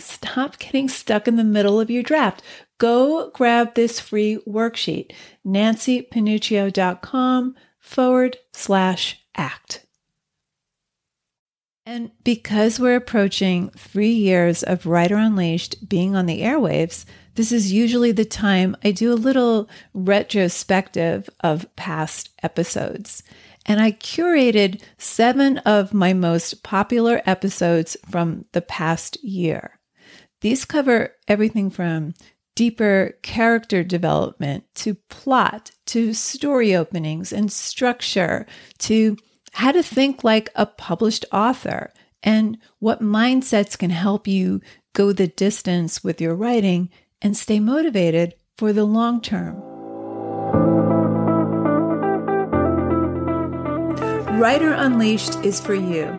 Stop getting stuck in the middle of your draft. Go grab this free worksheet, nancypanuccio.com forward slash act. And because we're approaching three years of Writer Unleashed being on the airwaves, this is usually the time I do a little retrospective of past episodes. And I curated seven of my most popular episodes from the past year. These cover everything from deeper character development to plot to story openings and structure to how to think like a published author and what mindsets can help you go the distance with your writing and stay motivated for the long term. Writer Unleashed is for you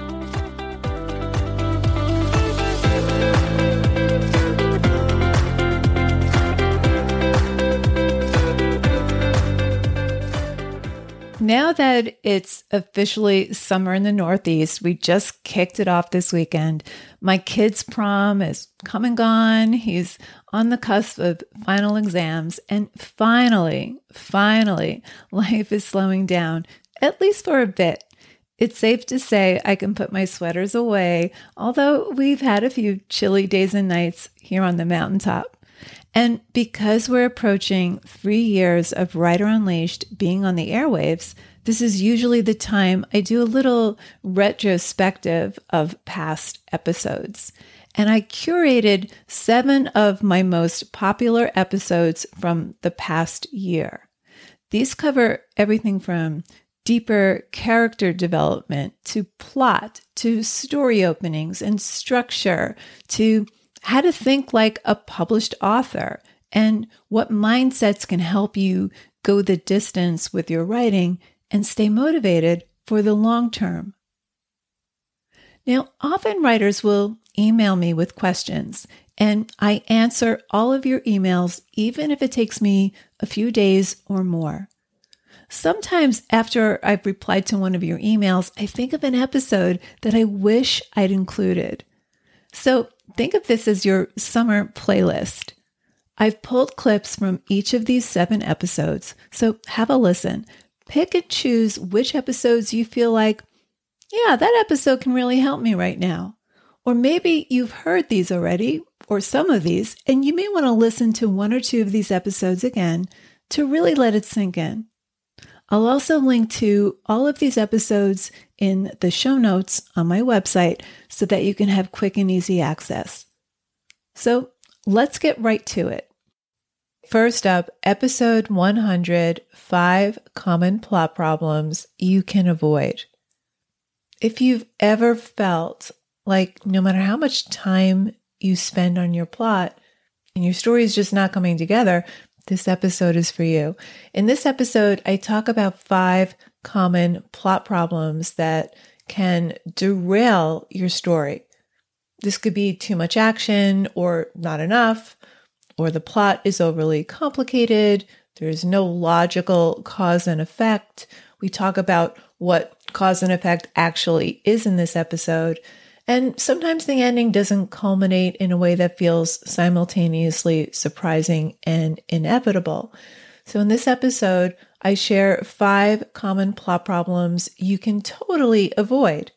Now that it's officially summer in the Northeast, we just kicked it off this weekend. My kid's prom is come and gone. He's on the cusp of final exams. And finally, finally, life is slowing down, at least for a bit. It's safe to say I can put my sweaters away, although we've had a few chilly days and nights here on the mountaintop. And because we're approaching three years of Writer Unleashed being on the airwaves, this is usually the time I do a little retrospective of past episodes. And I curated seven of my most popular episodes from the past year. These cover everything from deeper character development to plot to story openings and structure to how to think like a published author and what mindsets can help you go the distance with your writing and stay motivated for the long term. Now, often writers will email me with questions, and I answer all of your emails, even if it takes me a few days or more. Sometimes, after I've replied to one of your emails, I think of an episode that I wish I'd included. So, Think of this as your summer playlist. I've pulled clips from each of these seven episodes, so have a listen. Pick and choose which episodes you feel like, yeah, that episode can really help me right now. Or maybe you've heard these already, or some of these, and you may want to listen to one or two of these episodes again to really let it sink in. I'll also link to all of these episodes in the show notes on my website so that you can have quick and easy access. So let's get right to it. First up, episode 100 Five Common Plot Problems You Can Avoid. If you've ever felt like no matter how much time you spend on your plot and your story is just not coming together, this episode is for you. In this episode, I talk about five common plot problems that can derail your story. This could be too much action or not enough, or the plot is overly complicated. There's no logical cause and effect. We talk about what cause and effect actually is in this episode. And sometimes the ending doesn't culminate in a way that feels simultaneously surprising and inevitable. So, in this episode, I share five common plot problems you can totally avoid.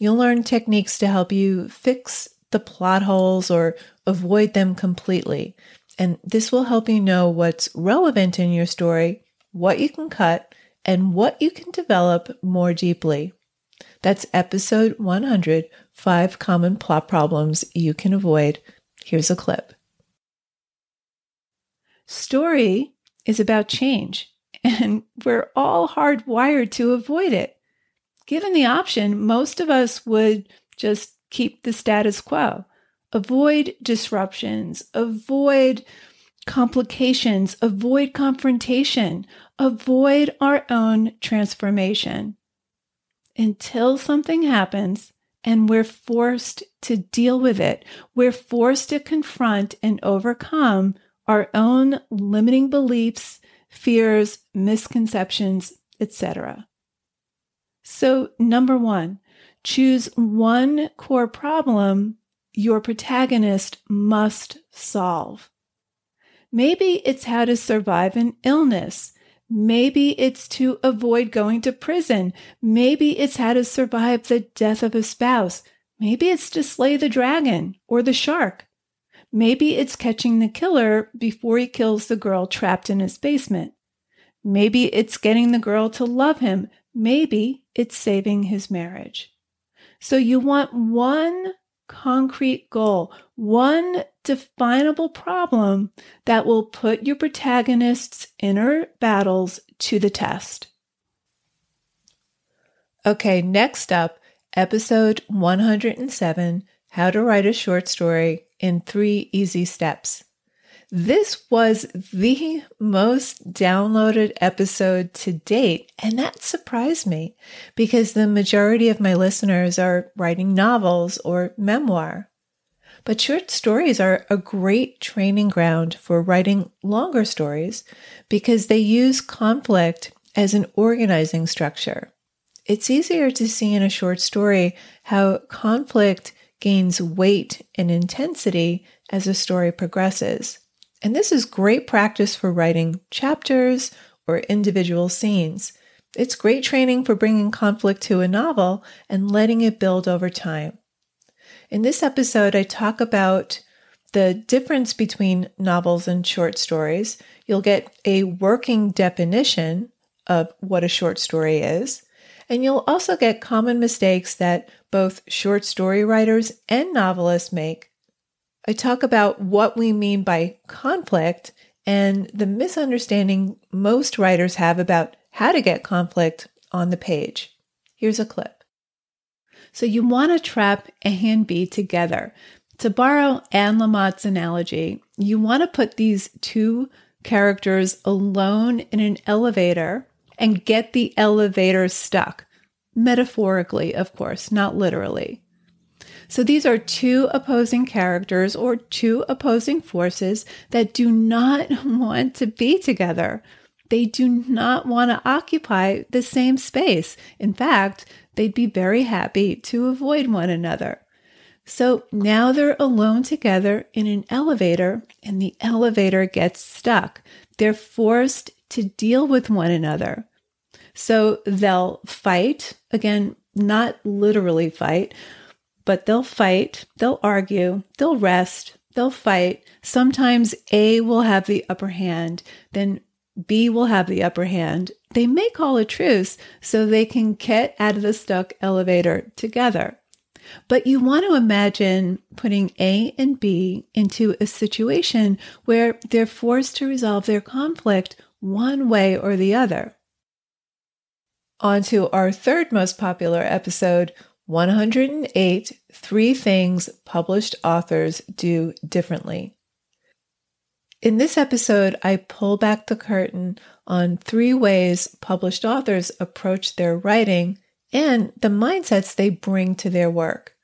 You'll learn techniques to help you fix the plot holes or avoid them completely. And this will help you know what's relevant in your story what you can cut, and what you can develop more deeply. That's episode 100 Five Common Plot Problems You Can Avoid. Here's a clip. Story is about change, and we're all hardwired to avoid it. Given the option, most of us would just keep the status quo, avoid disruptions, avoid complications, avoid confrontation, avoid our own transformation until something happens and we're forced to deal with it. We're forced to confront and overcome our own limiting beliefs, fears, misconceptions, etc. So, number one, choose one core problem your protagonist must solve. Maybe it's how to survive an illness. Maybe it's to avoid going to prison. Maybe it's how to survive the death of a spouse. Maybe it's to slay the dragon or the shark. Maybe it's catching the killer before he kills the girl trapped in his basement. Maybe it's getting the girl to love him. Maybe it's saving his marriage. So you want one concrete goal, one definable problem that will put your protagonist's inner battles to the test. Okay, next up, episode 107 How to Write a Short Story in Three Easy Steps. This was the most downloaded episode to date, and that surprised me because the majority of my listeners are writing novels or memoir. But short stories are a great training ground for writing longer stories because they use conflict as an organizing structure. It's easier to see in a short story how conflict gains weight and intensity as a story progresses. And this is great practice for writing chapters or individual scenes. It's great training for bringing conflict to a novel and letting it build over time. In this episode, I talk about the difference between novels and short stories. You'll get a working definition of what a short story is. And you'll also get common mistakes that both short story writers and novelists make I talk about what we mean by conflict and the misunderstanding most writers have about how to get conflict on the page. Here's a clip. So, you want to trap A and B together. To borrow Anne Lamott's analogy, you want to put these two characters alone in an elevator and get the elevator stuck. Metaphorically, of course, not literally. So these are two opposing characters or two opposing forces that do not want to be together. They do not want to occupy the same space. In fact, they'd be very happy to avoid one another. So now they're alone together in an elevator and the elevator gets stuck. They're forced to deal with one another. So they'll fight, again, not literally fight, but they'll fight, they'll argue, they'll rest, they'll fight. Sometimes A will have the upper hand, then B will have the upper hand. They may call a truce so they can get out of the stuck elevator together. But you want to imagine putting A and B into a situation where they're forced to resolve their conflict one way or the other. On to our third most popular episode 108 Three Things Published Authors Do Differently. In this episode, I pull back the curtain on three ways published authors approach their writing and the mindsets they bring to their work.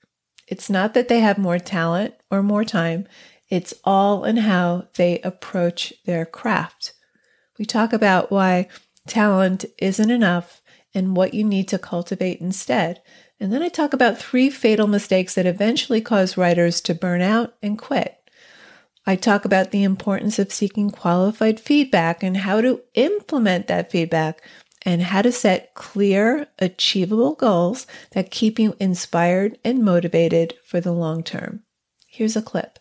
It's not that they have more talent or more time, it's all in how they approach their craft. We talk about why talent isn't enough and what you need to cultivate instead. And then I talk about three fatal mistakes that eventually cause writers to burn out and quit. I talk about the importance of seeking qualified feedback and how to implement that feedback and how to set clear, achievable goals that keep you inspired and motivated for the long term. Here's a clip.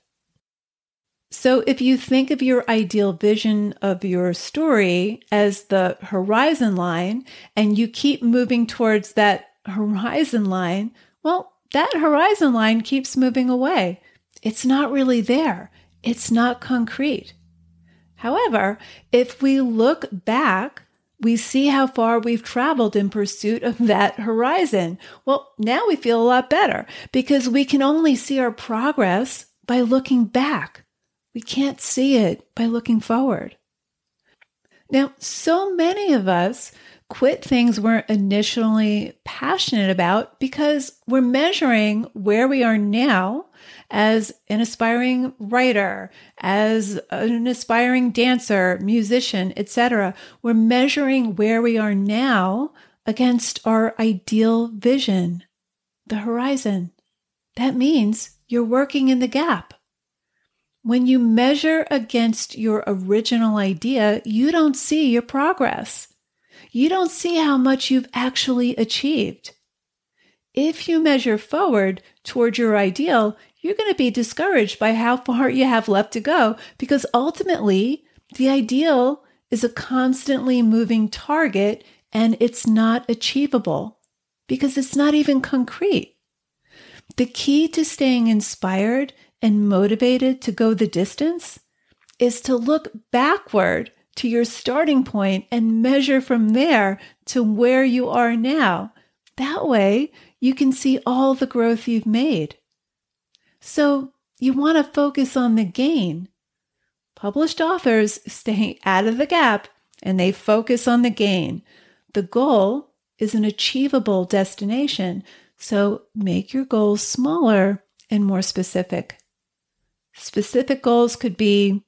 So, if you think of your ideal vision of your story as the horizon line and you keep moving towards that horizon line, well, that horizon line keeps moving away. It's not really there, it's not concrete. However, if we look back, we see how far we've traveled in pursuit of that horizon. Well, now we feel a lot better because we can only see our progress by looking back. We can't see it by looking forward. Now, so many of us quit things we're initially passionate about because we're measuring where we are now as an aspiring writer, as an aspiring dancer, musician, etc. We're measuring where we are now against our ideal vision, the horizon. That means you're working in the gap. When you measure against your original idea, you don't see your progress. You don't see how much you've actually achieved. If you measure forward toward your ideal, you're going to be discouraged by how far you have left to go because ultimately the ideal is a constantly moving target and it's not achievable because it's not even concrete. The key to staying inspired and motivated to go the distance is to look backward to your starting point and measure from there to where you are now. That way, you can see all the growth you've made. So, you want to focus on the gain. Published authors stay out of the gap and they focus on the gain. The goal is an achievable destination, so make your goals smaller and more specific. Specific goals could be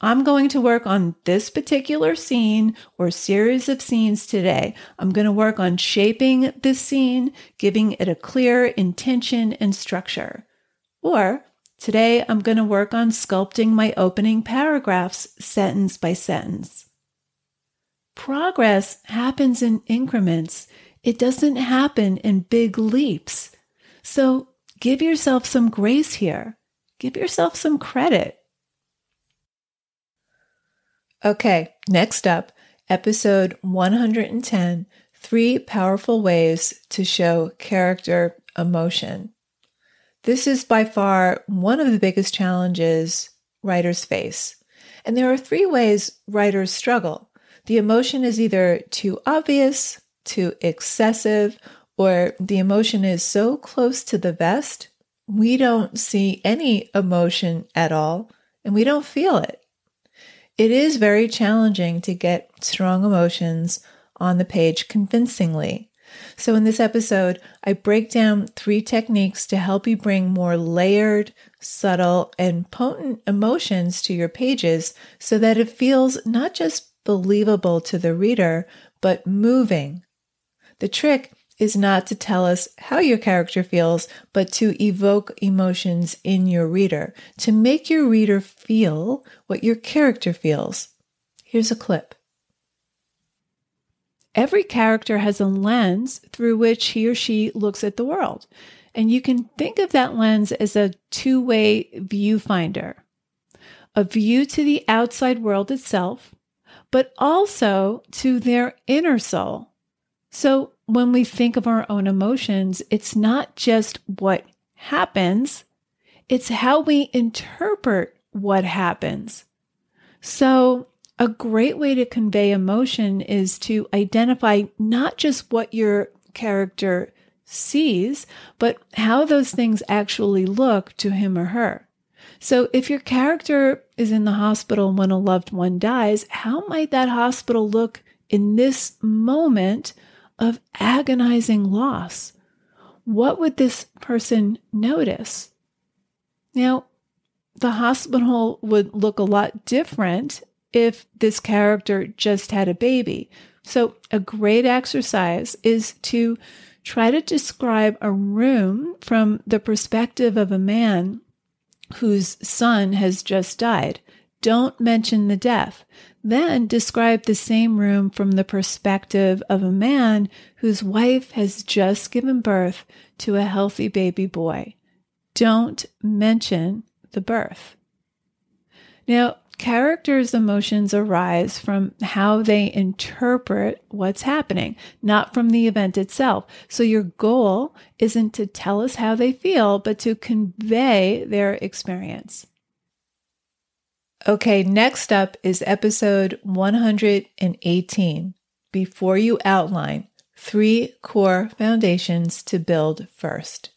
I'm going to work on this particular scene or series of scenes today. I'm going to work on shaping this scene, giving it a clear intention and structure. Or today I'm going to work on sculpting my opening paragraphs sentence by sentence. Progress happens in increments. It doesn't happen in big leaps. So give yourself some grace here. Give yourself some credit. Okay, next up, episode 110 Three Powerful Ways to Show Character Emotion. This is by far one of the biggest challenges writers face. And there are three ways writers struggle. The emotion is either too obvious, too excessive, or the emotion is so close to the vest, we don't see any emotion at all and we don't feel it. It is very challenging to get strong emotions on the page convincingly. So, in this episode, I break down three techniques to help you bring more layered, subtle, and potent emotions to your pages so that it feels not just believable to the reader, but moving. The trick is not to tell us how your character feels, but to evoke emotions in your reader, to make your reader feel what your character feels. Here's a clip. Every character has a lens through which he or she looks at the world. And you can think of that lens as a two way viewfinder a view to the outside world itself, but also to their inner soul. So when we think of our own emotions, it's not just what happens, it's how we interpret what happens. So, a great way to convey emotion is to identify not just what your character sees, but how those things actually look to him or her. So, if your character is in the hospital when a loved one dies, how might that hospital look in this moment of agonizing loss, what would this person notice? Now, the hospital would look a lot different if this character just had a baby. So, a great exercise is to try to describe a room from the perspective of a man whose son has just died. Don't mention the death. Then describe the same room from the perspective of a man whose wife has just given birth to a healthy baby boy. Don't mention the birth. Now, characters' emotions arise from how they interpret what's happening, not from the event itself. So, your goal isn't to tell us how they feel, but to convey their experience. Okay, next up is episode 118 Before You Outline Three Core Foundations to Build First.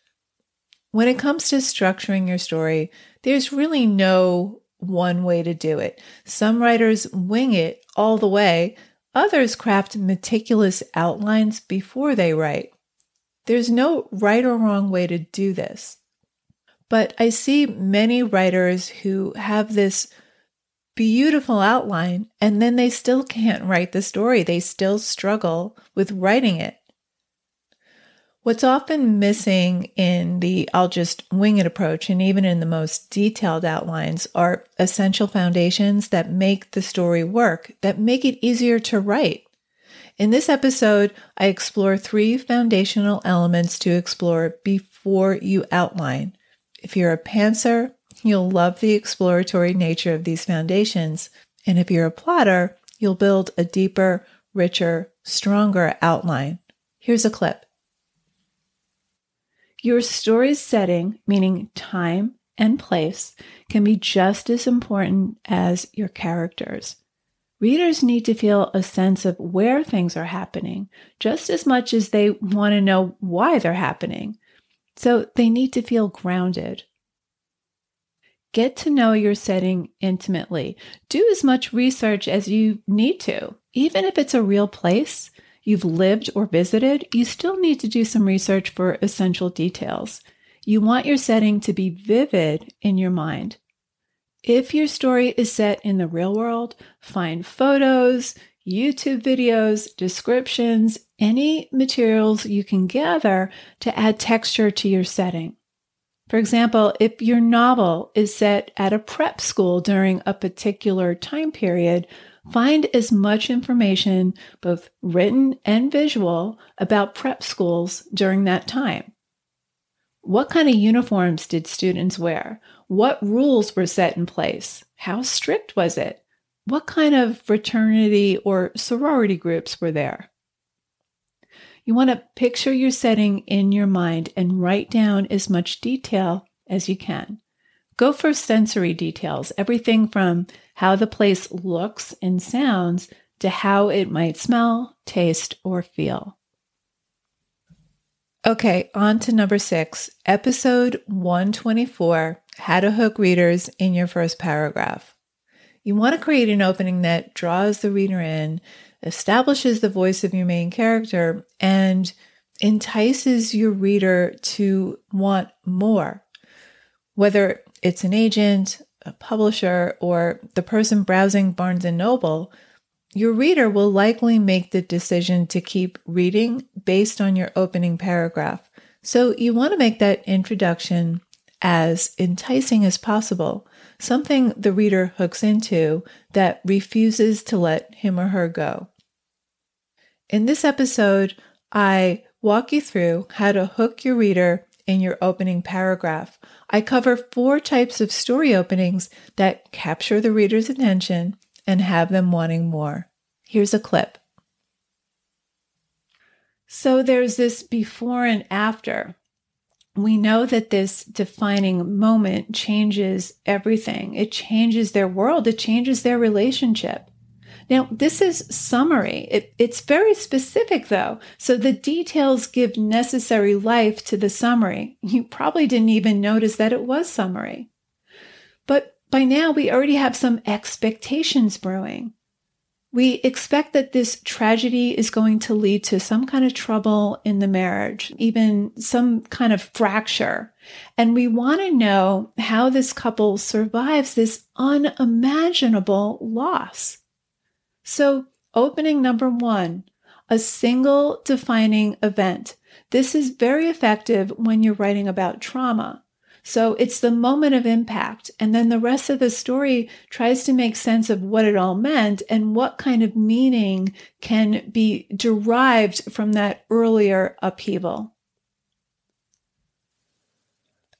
When it comes to structuring your story, there's really no one way to do it. Some writers wing it all the way, others craft meticulous outlines before they write. There's no right or wrong way to do this. But I see many writers who have this beautiful outline and then they still can't write the story. They still struggle with writing it. What's often missing in the I'll just wing it approach and even in the most detailed outlines are essential foundations that make the story work, that make it easier to write. In this episode, I explore three foundational elements to explore before you outline. If you're a pantser, you'll love the exploratory nature of these foundations. And if you're a plotter, you'll build a deeper, richer, stronger outline. Here's a clip. Your story's setting, meaning time and place, can be just as important as your characters. Readers need to feel a sense of where things are happening just as much as they want to know why they're happening. So they need to feel grounded. Get to know your setting intimately. Do as much research as you need to. Even if it's a real place, you've lived or visited, you still need to do some research for essential details. You want your setting to be vivid in your mind. If your story is set in the real world, find photos, YouTube videos, descriptions, any materials you can gather to add texture to your setting. For example, if your novel is set at a prep school during a particular time period, Find as much information, both written and visual, about prep schools during that time. What kind of uniforms did students wear? What rules were set in place? How strict was it? What kind of fraternity or sorority groups were there? You want to picture your setting in your mind and write down as much detail as you can. Go for sensory details, everything from how the place looks and sounds to how it might smell, taste, or feel. Okay, on to number six, episode 124 How to Hook Readers in Your First Paragraph. You want to create an opening that draws the reader in, establishes the voice of your main character, and entices your reader to want more. Whether it's an agent, a publisher, or the person browsing Barnes and Noble, your reader will likely make the decision to keep reading based on your opening paragraph. So you want to make that introduction as enticing as possible, something the reader hooks into that refuses to let him or her go. In this episode, I walk you through how to hook your reader in your opening paragraph. I cover four types of story openings that capture the reader's attention and have them wanting more. Here's a clip. So there's this before and after. We know that this defining moment changes everything. It changes their world, it changes their relationship. Now, this is summary. It, it's very specific though. So the details give necessary life to the summary. You probably didn't even notice that it was summary. But by now we already have some expectations brewing. We expect that this tragedy is going to lead to some kind of trouble in the marriage, even some kind of fracture. And we want to know how this couple survives this unimaginable loss. So, opening number one, a single defining event. This is very effective when you're writing about trauma. So it's the moment of impact. And then the rest of the story tries to make sense of what it all meant and what kind of meaning can be derived from that earlier upheaval.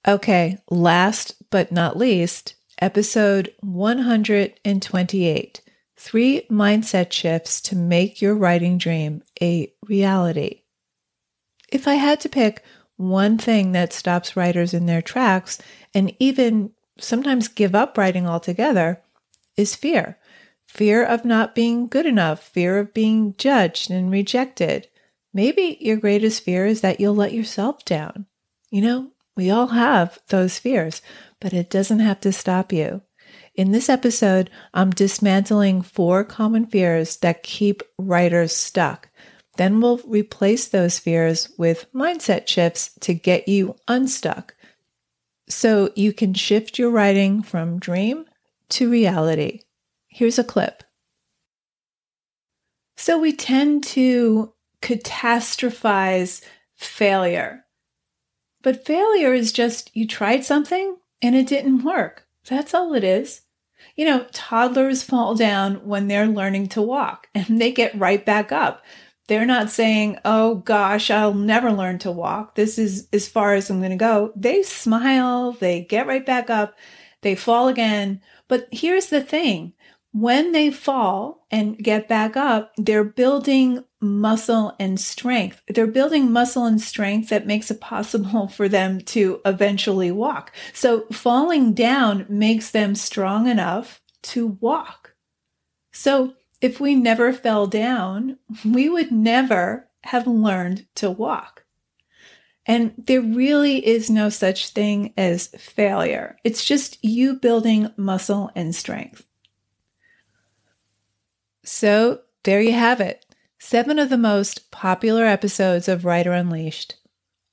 Okay, last but not least, episode 128 Three Mindset Shifts to Make Your Writing Dream a Reality. If I had to pick one thing that stops writers in their tracks and even sometimes give up writing altogether, is fear fear of not being good enough, fear of being judged and rejected. Maybe your greatest fear is that you'll let yourself down. You know, we all have those fears, but it doesn't have to stop you. In this episode, I'm dismantling four common fears that keep writers stuck. Then we'll replace those fears with mindset shifts to get you unstuck. So you can shift your writing from dream to reality. Here's a clip. So we tend to catastrophize failure. But failure is just you tried something and it didn't work. That's all it is. You know, toddlers fall down when they're learning to walk and they get right back up. They're not saying, oh gosh, I'll never learn to walk. This is as far as I'm going to go. They smile, they get right back up, they fall again. But here's the thing when they fall and get back up, they're building muscle and strength. They're building muscle and strength that makes it possible for them to eventually walk. So falling down makes them strong enough to walk. So if we never fell down, we would never have learned to walk. And there really is no such thing as failure. It's just you building muscle and strength. So there you have it seven of the most popular episodes of Writer Unleashed.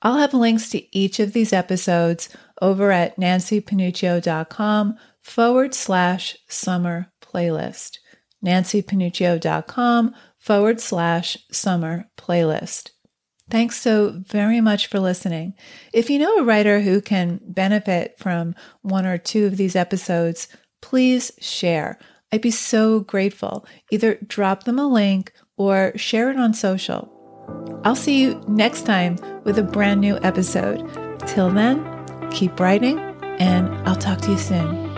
I'll have links to each of these episodes over at nancypanuccio.com forward slash summer playlist. nancypanuccio.com forward slash summer playlist. Thanks so very much for listening. If you know a writer who can benefit from one or two of these episodes, please share. I'd be so grateful. Either drop them a link or share it on social. I'll see you next time with a brand new episode. Till then, keep writing, and I'll talk to you soon.